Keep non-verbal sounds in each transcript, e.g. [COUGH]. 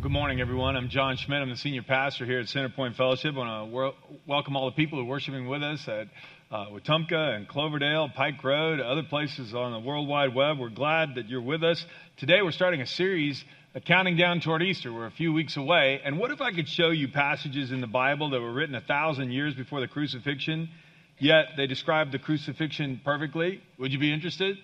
Good morning, everyone. I'm John Schmidt. I'm the senior pastor here at Centerpoint Fellowship. I want to wor- welcome all the people who are worshiping with us at uh, Wetumpka and Cloverdale, Pike Road, other places on the World Wide Web. We're glad that you're with us. Today, we're starting a series counting down toward Easter. We're a few weeks away. And what if I could show you passages in the Bible that were written a thousand years before the crucifixion, yet they describe the crucifixion perfectly? Would you be interested?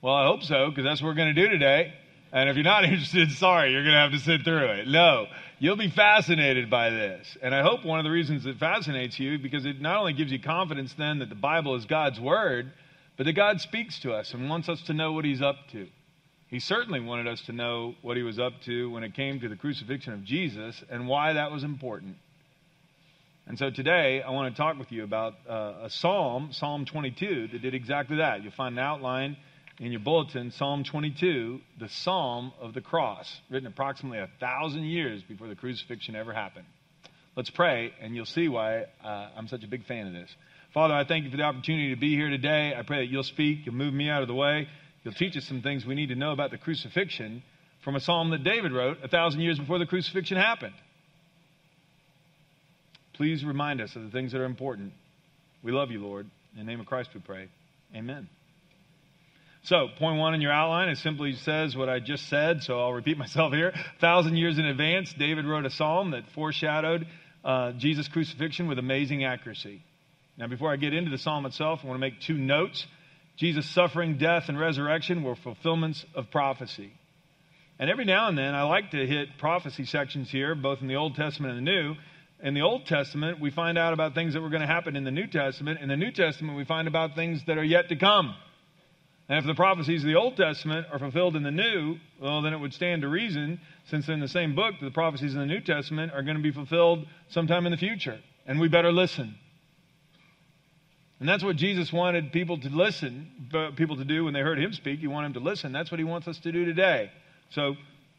Well, I hope so, because that's what we're going to do today. And if you're not [LAUGHS] interested, sorry, you're going to have to sit through it. No, you'll be fascinated by this. And I hope one of the reasons it fascinates you, because it not only gives you confidence then that the Bible is God's Word, but that God speaks to us and wants us to know what He's up to. He certainly wanted us to know what He was up to when it came to the crucifixion of Jesus and why that was important. And so today, I want to talk with you about uh, a psalm, Psalm 22, that did exactly that. You'll find an outline in your bulletin Psalm 22, the Psalm of the Cross, written approximately a thousand years before the crucifixion ever happened. Let's pray, and you'll see why uh, I'm such a big fan of this. Father, I thank you for the opportunity to be here today. I pray that you'll speak, you'll move me out of the way, you'll teach us some things we need to know about the crucifixion from a psalm that David wrote a thousand years before the crucifixion happened. Please remind us of the things that are important. We love you, Lord. In the name of Christ we pray. Amen. So, point one in your outline, it simply says what I just said, so I'll repeat myself here. A thousand years in advance, David wrote a psalm that foreshadowed uh, Jesus' crucifixion with amazing accuracy. Now, before I get into the psalm itself, I want to make two notes. Jesus' suffering, death, and resurrection were fulfillments of prophecy. And every now and then, I like to hit prophecy sections here, both in the Old Testament and the New. In the Old Testament, we find out about things that were going to happen in the New Testament. In the New Testament, we find about things that are yet to come. And if the prophecies of the Old Testament are fulfilled in the New, well, then it would stand to reason, since in the same book, the prophecies in the New Testament are going to be fulfilled sometime in the future. And we better listen. And that's what Jesus wanted people to listen, uh, people to do when they heard him speak. He wanted them to listen. That's what he wants us to do today. So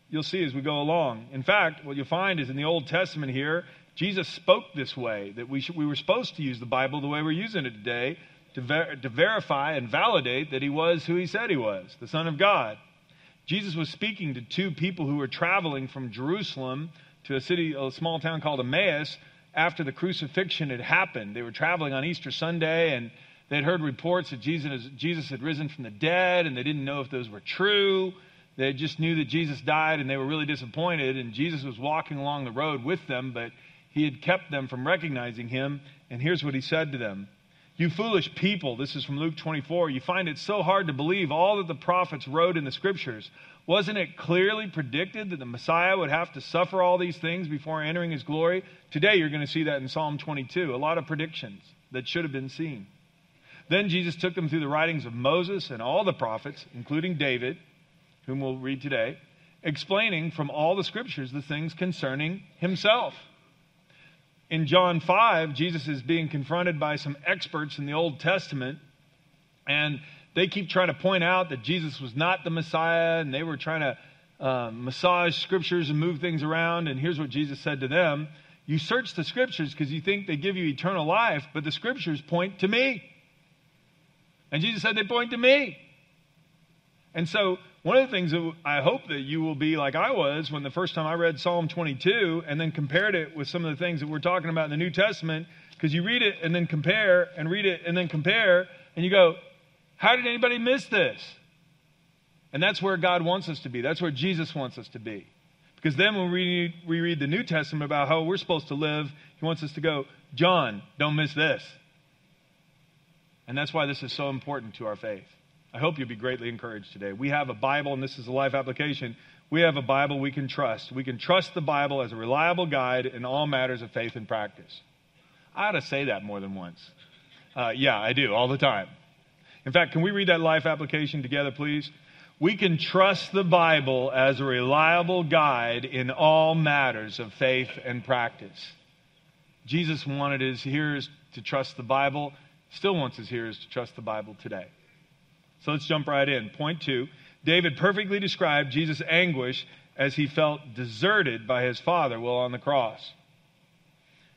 you'll see as we go along. In fact, what you'll find is in the Old Testament here, Jesus spoke this way, that we, should, we were supposed to use the Bible the way we're using it today to, ver- to verify and validate that he was who he said he was, the Son of God. Jesus was speaking to two people who were traveling from Jerusalem to a city, a small town called Emmaus, after the crucifixion had happened. They were traveling on Easter Sunday and they'd heard reports that Jesus, Jesus had risen from the dead and they didn't know if those were true. They just knew that Jesus died and they were really disappointed. And Jesus was walking along the road with them, but he had kept them from recognizing him. And here's what he said to them you foolish people, this is from Luke 24, you find it so hard to believe all that the prophets wrote in the scriptures. Wasn't it clearly predicted that the Messiah would have to suffer all these things before entering his glory? Today you're going to see that in Psalm 22, a lot of predictions that should have been seen. Then Jesus took them through the writings of Moses and all the prophets, including David, whom we'll read today, explaining from all the scriptures the things concerning himself in John 5, Jesus is being confronted by some experts in the Old Testament, and they keep trying to point out that Jesus was not the Messiah, and they were trying to uh, massage scriptures and move things around. And here's what Jesus said to them You search the scriptures because you think they give you eternal life, but the scriptures point to me. And Jesus said they point to me. And so one of the things that I hope that you will be like I was when the first time I read Psalm 22 and then compared it with some of the things that we're talking about in the New Testament, because you read it and then compare and read it and then compare, and you go, How did anybody miss this? And that's where God wants us to be. That's where Jesus wants us to be. Because then when we, we read the New Testament about how we're supposed to live, He wants us to go, John, don't miss this. And that's why this is so important to our faith. I hope you'll be greatly encouraged today. We have a Bible, and this is a life application. We have a Bible we can trust. We can trust the Bible as a reliable guide in all matters of faith and practice. I ought to say that more than once. Uh, yeah, I do, all the time. In fact, can we read that life application together, please? We can trust the Bible as a reliable guide in all matters of faith and practice. Jesus wanted his hearers to trust the Bible, still wants his hearers to trust the Bible today. So let's jump right in. Point two David perfectly described Jesus' anguish as he felt deserted by his father while on the cross.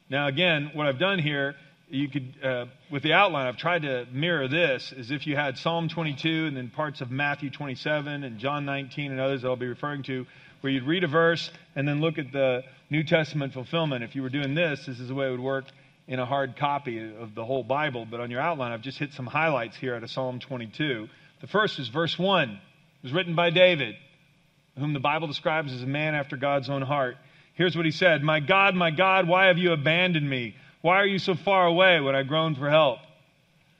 Now, again, what I've done here, you could, uh, with the outline, I've tried to mirror this as if you had Psalm 22 and then parts of Matthew 27 and John 19 and others that I'll be referring to, where you'd read a verse and then look at the New Testament fulfillment. If you were doing this, this is the way it would work in a hard copy of the whole Bible. But on your outline, I've just hit some highlights here out of Psalm 22. The first is verse 1. It was written by David, whom the Bible describes as a man after God's own heart. Here's what he said My God, my God, why have you abandoned me? Why are you so far away when I groan for help?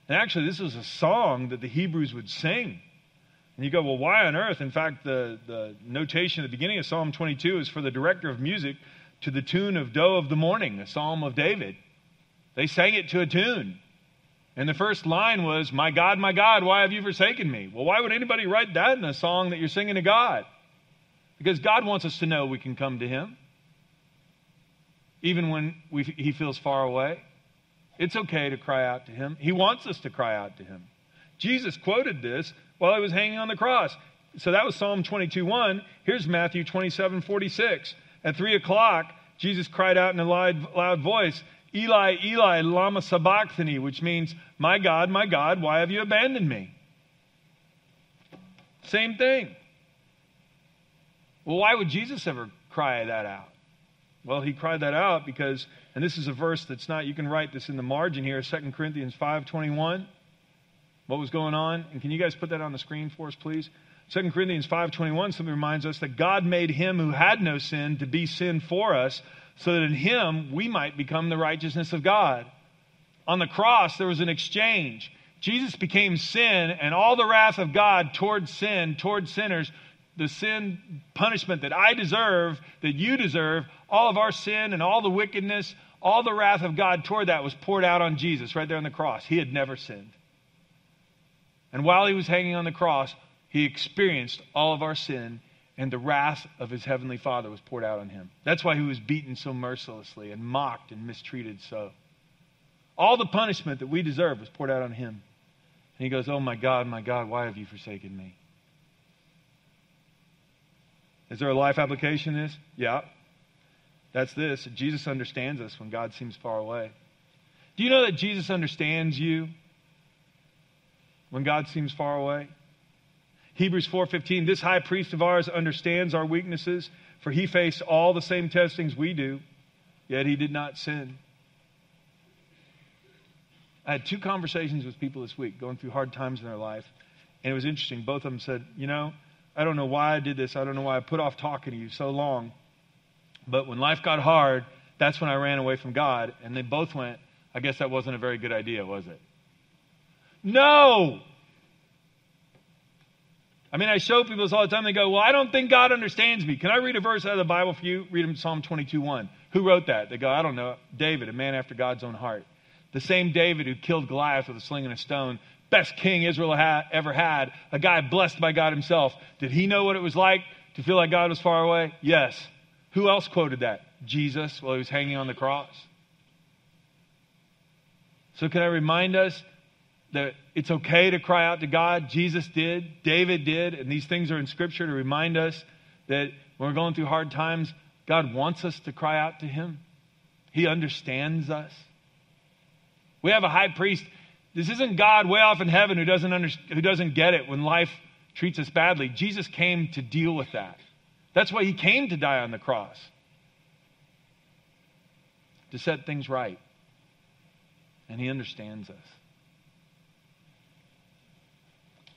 And actually, this was a song that the Hebrews would sing. And you go, well, why on earth? In fact, the, the notation at the beginning of Psalm 22 is for the director of music to the tune of Doe of the Morning, a psalm of David. They sang it to a tune. And the first line was, My God, my God, why have you forsaken me? Well, why would anybody write that in a song that you're singing to God? Because God wants us to know we can come to Him, even when we, He feels far away. It's okay to cry out to Him. He wants us to cry out to Him. Jesus quoted this while He was hanging on the cross. So that was Psalm 22 1. Here's Matthew 27 46. At 3 o'clock, Jesus cried out in a loud, loud voice, Eli, Eli, lama sabachthani, which means, My God, my God, why have you abandoned me? Same thing. Well, why would Jesus ever cry that out? Well, he cried that out because, and this is a verse that's not, you can write this in the margin here, 2 Corinthians 5.21. What was going on? And can you guys put that on the screen for us, please? 2 Corinthians 5.21 simply reminds us that God made him who had no sin to be sin for us, so that in him we might become the righteousness of God. On the cross, there was an exchange. Jesus became sin, and all the wrath of God towards sin, towards sinners, the sin punishment that I deserve, that you deserve, all of our sin and all the wickedness, all the wrath of God toward that was poured out on Jesus right there on the cross. He had never sinned. And while he was hanging on the cross, he experienced all of our sin, and the wrath of his heavenly Father was poured out on him. That's why he was beaten so mercilessly and mocked and mistreated so. All the punishment that we deserve was poured out on him. And he goes, Oh my God, my God, why have you forsaken me? Is there a life application this? Yeah. That's this. Jesus understands us when God seems far away. Do you know that Jesus understands you when God seems far away? Hebrews 4:15 This high priest of ours understands our weaknesses for he faced all the same testings we do yet he did not sin. I had two conversations with people this week going through hard times in their life and it was interesting both of them said, "You know, I don't know why I did this. I don't know why I put off talking to you so long. But when life got hard, that's when I ran away from God. And they both went, I guess that wasn't a very good idea, was it? No! I mean, I show people this all the time. They go, Well, I don't think God understands me. Can I read a verse out of the Bible for you? Read them Psalm 22 1. Who wrote that? They go, I don't know. David, a man after God's own heart. The same David who killed Goliath with a sling and a stone best king Israel had, ever had, a guy blessed by God himself. Did he know what it was like to feel like God was far away? Yes. Who else quoted that? Jesus while he was hanging on the cross. So, can I remind us that it's okay to cry out to God? Jesus did, David did, and these things are in Scripture to remind us that when we're going through hard times, God wants us to cry out to Him. He understands us. We have a high priest this isn't God way off in heaven who doesn't, under, who doesn't get it when life treats us badly. Jesus came to deal with that. That's why he came to die on the cross, to set things right. And he understands us.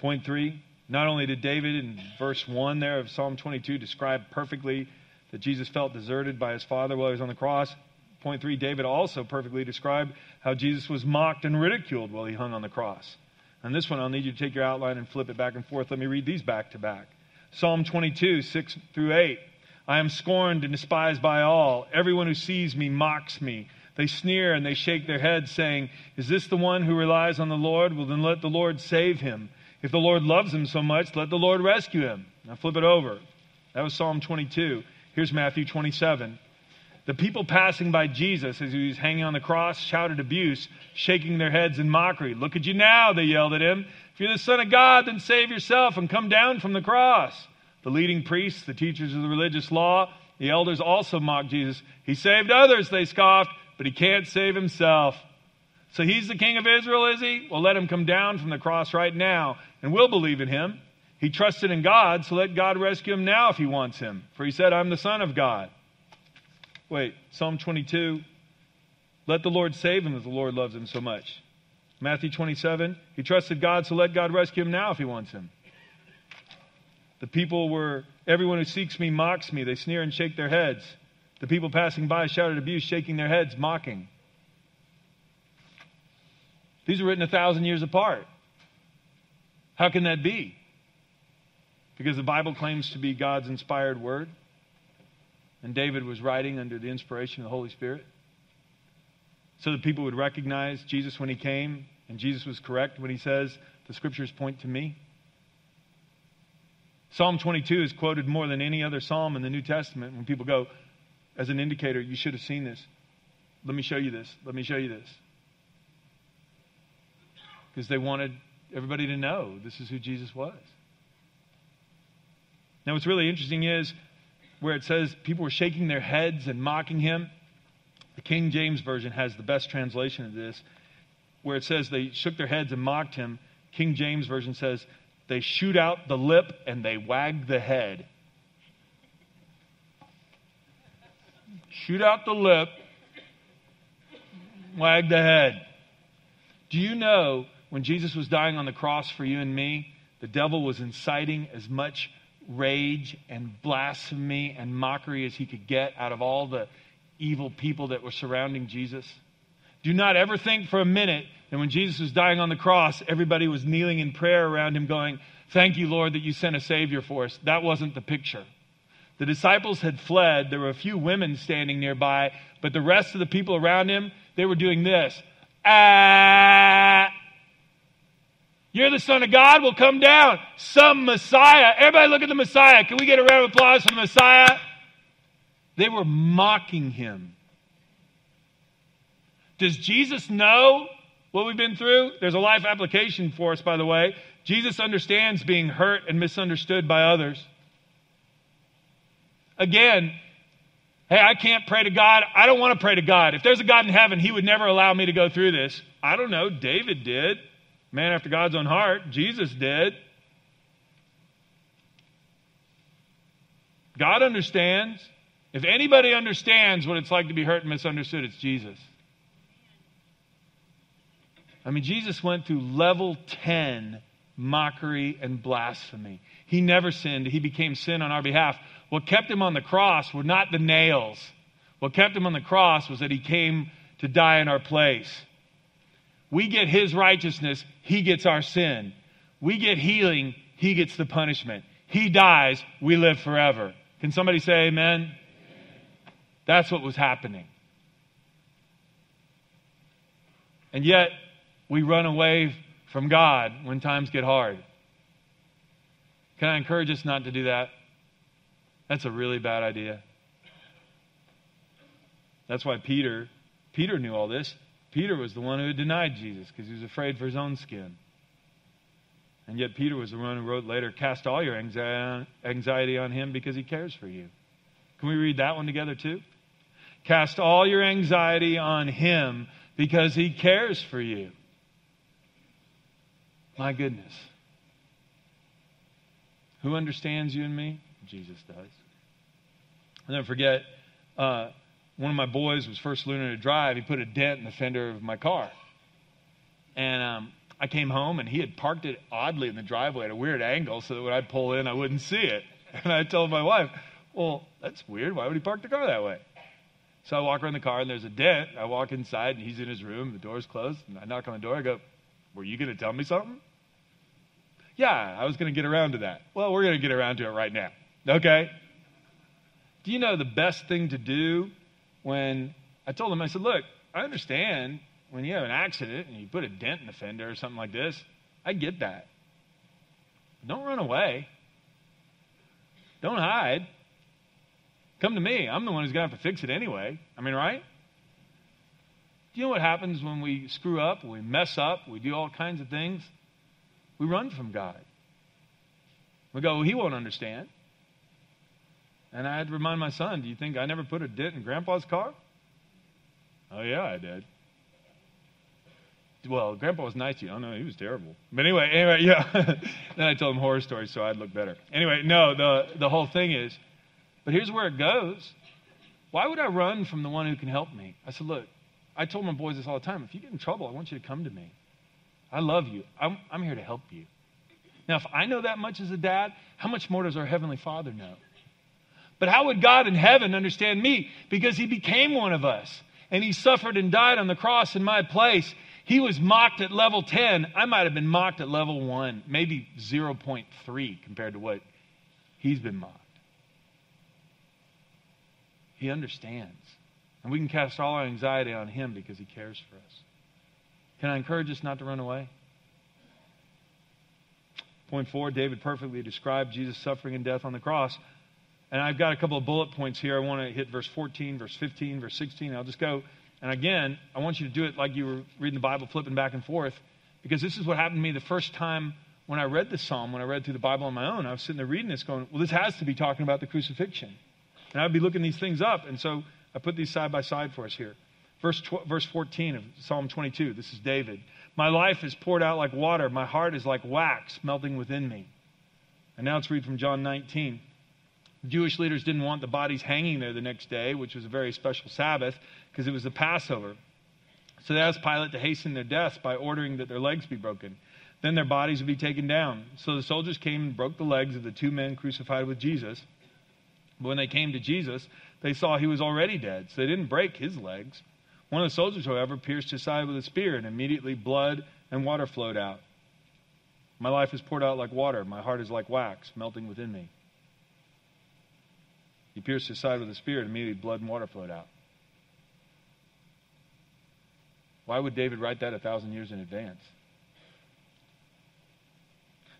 Point three not only did David in verse 1 there of Psalm 22 describe perfectly that Jesus felt deserted by his father while he was on the cross, point three, David also perfectly described how Jesus was mocked and ridiculed while he hung on the cross. And this one, I'll need you to take your outline and flip it back and forth. Let me read these back to back. Psalm 22, 6 through 8. I am scorned and despised by all. Everyone who sees me mocks me. They sneer and they shake their heads, saying, Is this the one who relies on the Lord? Well, then let the Lord save him. If the Lord loves him so much, let the Lord rescue him. Now flip it over. That was Psalm 22. Here's Matthew 27. The people passing by Jesus as he was hanging on the cross shouted abuse, shaking their heads in mockery. Look at you now, they yelled at him. If you're the Son of God, then save yourself and come down from the cross. The leading priests, the teachers of the religious law, the elders also mocked Jesus. He saved others, they scoffed, but he can't save himself. So he's the king of Israel, is he? Well, let him come down from the cross right now, and we'll believe in him. He trusted in God, so let God rescue him now if he wants him. For he said, I'm the Son of God. Wait, Psalm 22. Let the Lord save him if the Lord loves him so much. Matthew 27. He trusted God, so let God rescue him now if he wants him. The people were, everyone who seeks me mocks me. They sneer and shake their heads. The people passing by shouted abuse, shaking their heads, mocking. These are written a thousand years apart. How can that be? Because the Bible claims to be God's inspired word, and David was writing under the inspiration of the Holy Spirit. So that people would recognize Jesus when he came, and Jesus was correct when he says, The scriptures point to me. Psalm 22 is quoted more than any other psalm in the New Testament when people go, as an indicator, you should have seen this. Let me show you this. Let me show you this. Because they wanted everybody to know this is who Jesus was. Now, what's really interesting is where it says people were shaking their heads and mocking him. The King James Version has the best translation of this, where it says they shook their heads and mocked him. King James Version says they shoot out the lip and they wag the head. Shoot out the lip, wag the head. Do you know when Jesus was dying on the cross for you and me, the devil was inciting as much rage and blasphemy and mockery as he could get out of all the evil people that were surrounding Jesus? Do not ever think for a minute that when Jesus was dying on the cross, everybody was kneeling in prayer around him, going, Thank you, Lord, that you sent a Savior for us. That wasn't the picture. The disciples had fled. There were a few women standing nearby, but the rest of the people around him, they were doing this. Ah! You're the Son of God? will come down. Some Messiah. Everybody look at the Messiah. Can we get a round of applause for the Messiah? They were mocking him. Does Jesus know what we've been through? There's a life application for us, by the way. Jesus understands being hurt and misunderstood by others. Again, hey, I can't pray to God. I don't want to pray to God. If there's a God in heaven, He would never allow me to go through this. I don't know. David did. Man after God's own heart. Jesus did. God understands. If anybody understands what it's like to be hurt and misunderstood, it's Jesus. I mean, Jesus went through level 10 mockery and blasphemy. He never sinned, he became sin on our behalf. What kept him on the cross were not the nails. What kept him on the cross was that he came to die in our place. We get his righteousness, he gets our sin. We get healing, he gets the punishment. He dies, we live forever. Can somebody say amen? That's what was happening. And yet, we run away from God when times get hard. Can I encourage us not to do that? That's a really bad idea. That's why Peter, Peter knew all this. Peter was the one who denied Jesus because he was afraid for his own skin. And yet Peter was the one who wrote later, cast all your anxiety on him because he cares for you. Can we read that one together too? Cast all your anxiety on him because he cares for you. My goodness. Who understands you and me? Jesus does. I'll never forget, uh, one of my boys was first learning to drive. He put a dent in the fender of my car. And um, I came home, and he had parked it oddly in the driveway at a weird angle so that when I'd pull in, I wouldn't see it. [LAUGHS] And I told my wife, Well, that's weird. Why would he park the car that way? So I walk around the car, and there's a dent. I walk inside, and he's in his room. The door's closed. And I knock on the door. I go, Were you going to tell me something? Yeah, I was going to get around to that. Well, we're going to get around to it right now. Okay? Do you know the best thing to do when I told him, I said, Look, I understand when you have an accident and you put a dent in the fender or something like this. I get that. But don't run away. Don't hide. Come to me. I'm the one who's going to have to fix it anyway. I mean, right? Do you know what happens when we screw up, we mess up, we do all kinds of things? We run from God. We go, well, He won't understand. And I had to remind my son, do you think I never put a dent in grandpa's car? Oh, yeah, I did. well, Grandpa was nice to you. Oh no, he was terrible. But anyway, anyway, yeah. [LAUGHS] then I told him horror stories so I'd look better. Anyway, no, the the whole thing is, but here's where it goes. Why would I run from the one who can help me? I said, look, I told my boys this all the time. If you get in trouble, I want you to come to me. I love you. I'm, I'm here to help you. Now, if I know that much as a dad, how much more does our Heavenly Father know? But how would God in heaven understand me? Because He became one of us and He suffered and died on the cross in my place. He was mocked at level 10. I might have been mocked at level 1, maybe 0.3 compared to what He's been mocked. He understands. And we can cast all our anxiety on Him because He cares for us. Can I encourage us not to run away? Point four David perfectly described Jesus' suffering and death on the cross. And I've got a couple of bullet points here. I want to hit verse 14, verse 15, verse 16. I'll just go. And again, I want you to do it like you were reading the Bible, flipping back and forth, because this is what happened to me the first time when I read this psalm, when I read through the Bible on my own. I was sitting there reading this, going, well, this has to be talking about the crucifixion. And I'd be looking these things up. And so I put these side by side for us here. Verse, tw- verse 14 of Psalm 22. This is David. My life is poured out like water. My heart is like wax melting within me. And now let's read from John 19. Jewish leaders didn't want the bodies hanging there the next day, which was a very special Sabbath, because it was the Passover. So they asked Pilate to hasten their deaths by ordering that their legs be broken. Then their bodies would be taken down. So the soldiers came and broke the legs of the two men crucified with Jesus. But when they came to Jesus, they saw he was already dead, so they didn't break his legs. One of the soldiers, however, pierced his side with a spear, and immediately blood and water flowed out. My life is poured out like water. My heart is like wax melting within me. He pierced his side with a spear, and immediately blood and water flowed out. Why would David write that a thousand years in advance?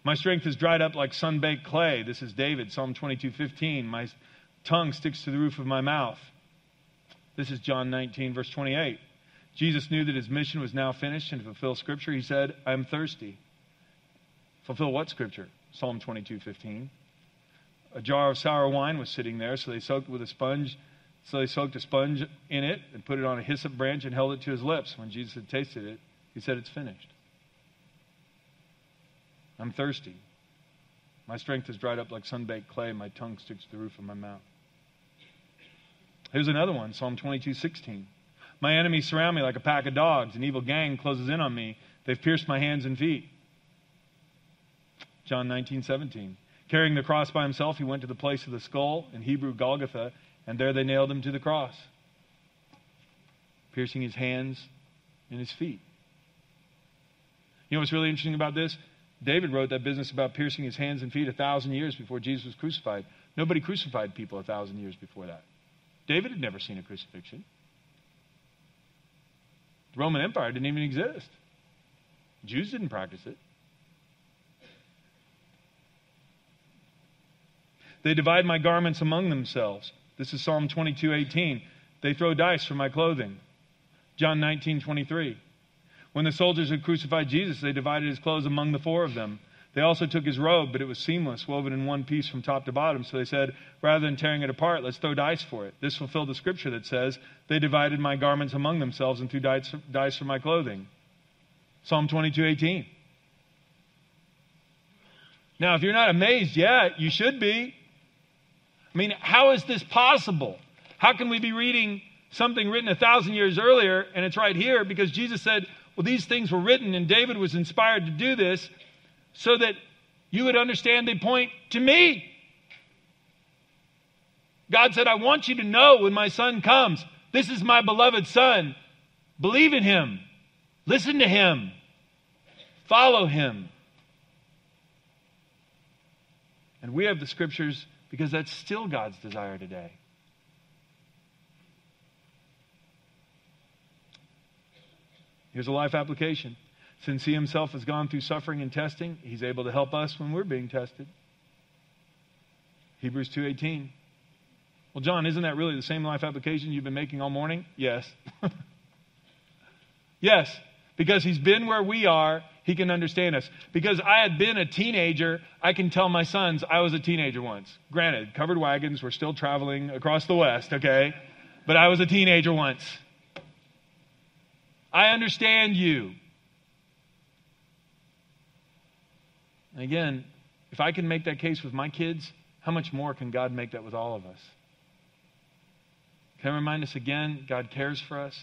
My strength is dried up like sun-baked clay. This is David, Psalm 22:15. My tongue sticks to the roof of my mouth. This is John 19, verse 28. Jesus knew that his mission was now finished, and to fulfill Scripture, he said, I am thirsty. Fulfill what Scripture? Psalm 22:15. A jar of sour wine was sitting there, so they soaked with a sponge. So they soaked a sponge in it and put it on a hyssop branch and held it to his lips. When Jesus had tasted it, he said, It's finished. I'm thirsty. My strength is dried up like sun-baked clay. My tongue sticks to the roof of my mouth. Here's another one, Psalm 22:16. My enemies surround me like a pack of dogs. An evil gang closes in on me. They've pierced my hands and feet. John 19:17. Carrying the cross by himself, he went to the place of the skull, in Hebrew Golgotha, and there they nailed him to the cross, piercing his hands and his feet. You know what's really interesting about this? David wrote that business about piercing his hands and feet a thousand years before Jesus was crucified. Nobody crucified people a thousand years before that. David had never seen a crucifixion. The Roman Empire didn't even exist. Jews didn't practice it. They divide my garments among themselves. This is Psalm 22:18. They throw dice for my clothing. John 19:23. When the soldiers had crucified Jesus, they divided his clothes among the four of them. They also took his robe, but it was seamless, woven in one piece from top to bottom. So they said, rather than tearing it apart, let's throw dice for it. This fulfilled the scripture that says, They divided my garments among themselves and threw dice, dice for my clothing. Psalm 22 18. Now, if you're not amazed yet, you should be. I mean, how is this possible? How can we be reading something written a thousand years earlier and it's right here? Because Jesus said, well, these things were written and David was inspired to do this so that you would understand they point to me. God said, I want you to know when my son comes, this is my beloved son. Believe in him, listen to him, follow him. And we have the scriptures because that's still God's desire today. Here's a life application. Since he himself has gone through suffering and testing, he's able to help us when we're being tested. Hebrews 2:18. Well, John, isn't that really the same life application you've been making all morning? Yes. [LAUGHS] yes, because he's been where we are, he can understand us. Because I had been a teenager, I can tell my sons I was a teenager once. Granted, covered wagons were still traveling across the West, okay? But I was a teenager once. I understand you. And again, if I can make that case with my kids, how much more can God make that with all of us? Can I remind us again, God cares for us?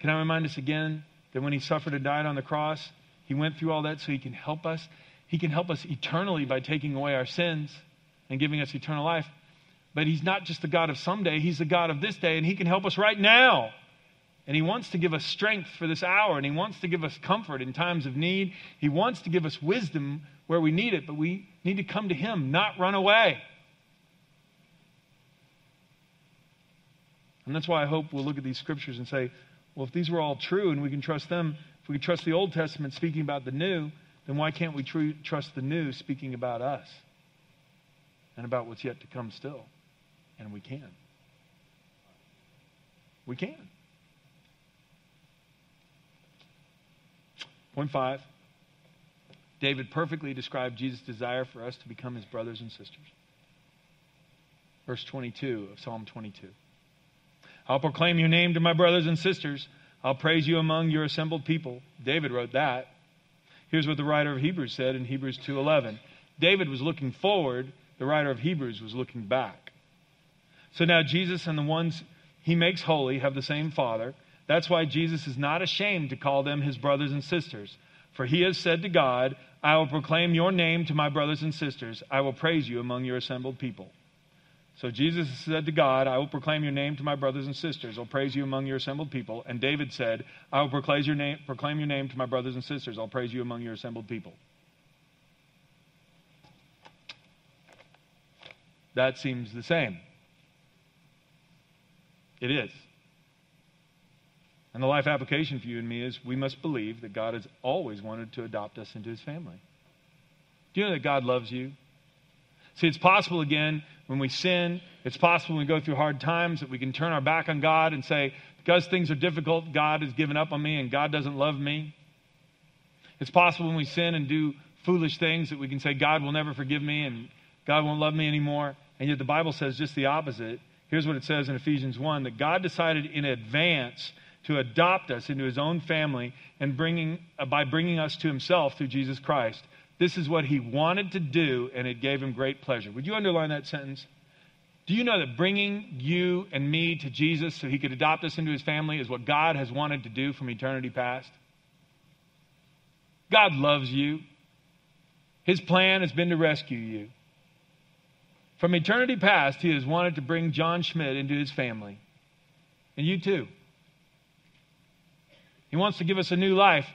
Can I remind us again that when He suffered and died on the cross, he went through all that so He can help us? He can help us eternally by taking away our sins and giving us eternal life. But He's not just the God of someday, He's the God of this day, and He can help us right now. And He wants to give us strength for this hour, and He wants to give us comfort in times of need. He wants to give us wisdom where we need it, but we need to come to Him, not run away. And that's why I hope we'll look at these scriptures and say, well, if these were all true and we can trust them, if we trust the Old Testament speaking about the new, then why can't we tr- trust the new speaking about us and about what's yet to come still? And we can. We can. Point five David perfectly described Jesus' desire for us to become his brothers and sisters. Verse 22 of Psalm 22. I'll proclaim your name to my brothers and sisters. I'll praise you among your assembled people. David wrote that. Here's what the writer of Hebrews said in Hebrews 2:11. David was looking forward, the writer of Hebrews was looking back. So now Jesus and the ones he makes holy have the same Father. That's why Jesus is not ashamed to call them his brothers and sisters. For he has said to God, I will proclaim your name to my brothers and sisters. I will praise you among your assembled people. So Jesus said to God, I will proclaim your name to my brothers and sisters. I'll praise you among your assembled people. And David said, I will proclaim your name, proclaim your name to my brothers and sisters. I'll praise you among your assembled people. That seems the same. It is. And the life application for you and me is we must believe that God has always wanted to adopt us into his family. Do you know that God loves you? See, it's possible again when we sin, it's possible when we go through hard times that we can turn our back on God and say, because things are difficult, God has given up on me and God doesn't love me. It's possible when we sin and do foolish things that we can say, God will never forgive me and God won't love me anymore. And yet the Bible says just the opposite. Here's what it says in Ephesians 1 that God decided in advance to adopt us into his own family and bringing, uh, by bringing us to himself through Jesus Christ. This is what he wanted to do, and it gave him great pleasure. Would you underline that sentence? Do you know that bringing you and me to Jesus so he could adopt us into his family is what God has wanted to do from eternity past? God loves you. His plan has been to rescue you. From eternity past, he has wanted to bring John Schmidt into his family. And you too. He wants to give us a new life.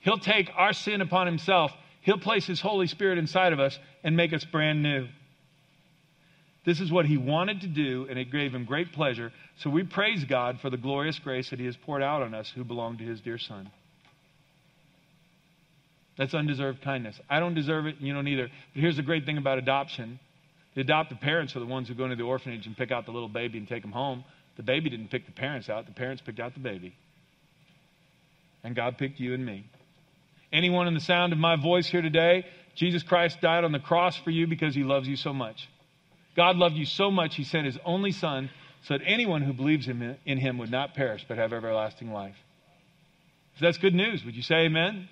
He'll take our sin upon himself. He'll place his Holy Spirit inside of us and make us brand new. This is what he wanted to do, and it gave him great pleasure. So we praise God for the glorious grace that he has poured out on us who belong to his dear Son. That's undeserved kindness. I don't deserve it, and you don't either. But here's the great thing about adoption the adoptive parents are the ones who go into the orphanage and pick out the little baby and take him home. The baby didn't pick the parents out, the parents picked out the baby and God picked you and me. Anyone in the sound of my voice here today, Jesus Christ died on the cross for you because he loves you so much. God loved you so much, he sent his only son so that anyone who believes in him would not perish but have everlasting life. If that's good news, would you say amen? amen?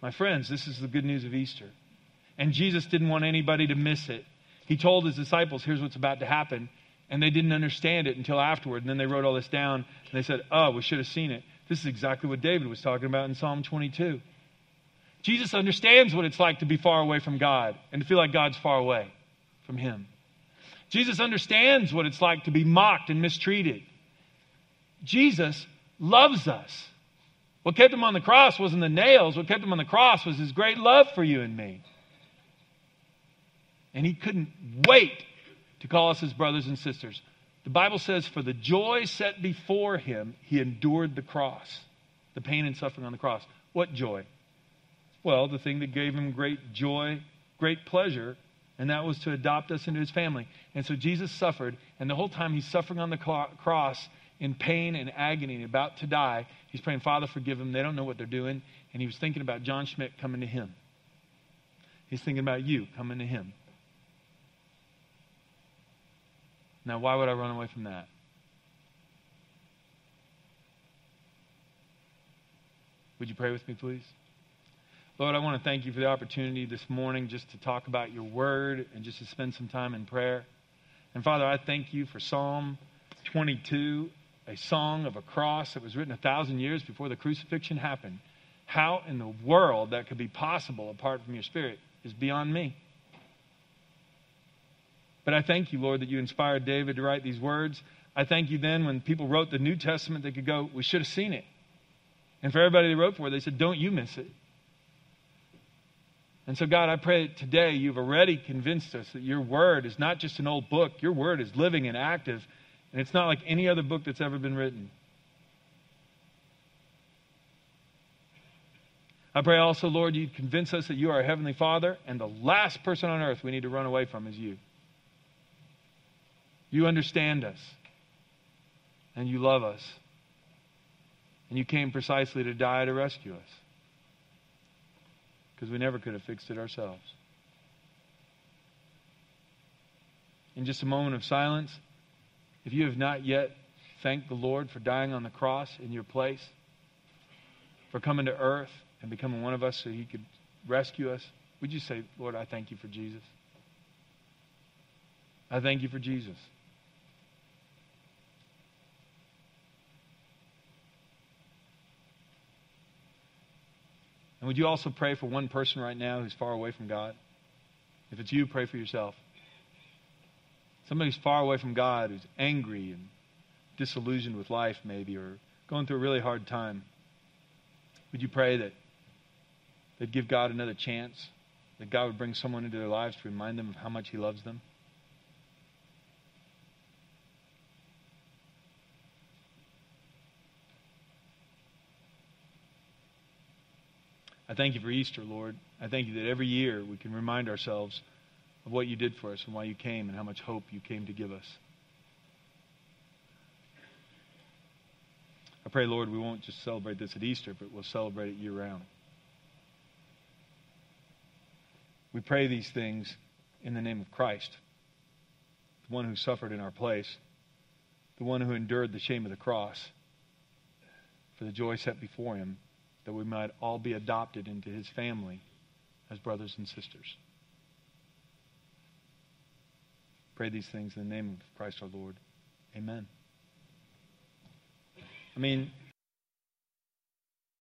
My friends, this is the good news of Easter. And Jesus didn't want anybody to miss it. He told his disciples, here's what's about to happen. And they didn't understand it until afterward. And then they wrote all this down and they said, oh, we should have seen it. This is exactly what David was talking about in Psalm 22. Jesus understands what it's like to be far away from God and to feel like God's far away from him. Jesus understands what it's like to be mocked and mistreated. Jesus loves us. What kept him on the cross wasn't the nails. What kept him on the cross was his great love for you and me. And he couldn't wait to call us his brothers and sisters. The Bible says, for the joy set before him, he endured the cross, the pain and suffering on the cross. What joy? Well, the thing that gave him great joy, great pleasure, and that was to adopt us into his family. And so Jesus suffered, and the whole time he's suffering on the cross in pain and agony and about to die, he's praying, Father, forgive them. They don't know what they're doing. And he was thinking about John Schmidt coming to him. He's thinking about you coming to him. Now, why would I run away from that? Would you pray with me, please? Lord, I want to thank you for the opportunity this morning just to talk about your word and just to spend some time in prayer. And Father, I thank you for Psalm 22, a song of a cross that was written a thousand years before the crucifixion happened. How in the world that could be possible apart from your Spirit is beyond me. But I thank you, Lord, that you inspired David to write these words. I thank you then when people wrote the New Testament, they could go, We should have seen it. And for everybody they wrote for, they said, Don't you miss it. And so, God, I pray today you've already convinced us that your word is not just an old book, your word is living and active, and it's not like any other book that's ever been written. I pray also, Lord, you'd convince us that you are a Heavenly Father, and the last person on earth we need to run away from is you. You understand us, and you love us, and you came precisely to die to rescue us because we never could have fixed it ourselves. In just a moment of silence, if you have not yet thanked the Lord for dying on the cross in your place, for coming to earth and becoming one of us so he could rescue us, would you say, Lord, I thank you for Jesus? I thank you for Jesus. And would you also pray for one person right now who's far away from God? If it's you, pray for yourself. Somebody who's far away from God, who's angry and disillusioned with life, maybe, or going through a really hard time. Would you pray that they'd give God another chance? That God would bring someone into their lives to remind them of how much He loves them? I thank you for Easter, Lord. I thank you that every year we can remind ourselves of what you did for us and why you came and how much hope you came to give us. I pray, Lord, we won't just celebrate this at Easter, but we'll celebrate it year round. We pray these things in the name of Christ, the one who suffered in our place, the one who endured the shame of the cross for the joy set before him that we might all be adopted into his family as brothers and sisters. Pray these things in the name of Christ our Lord. Amen. I mean,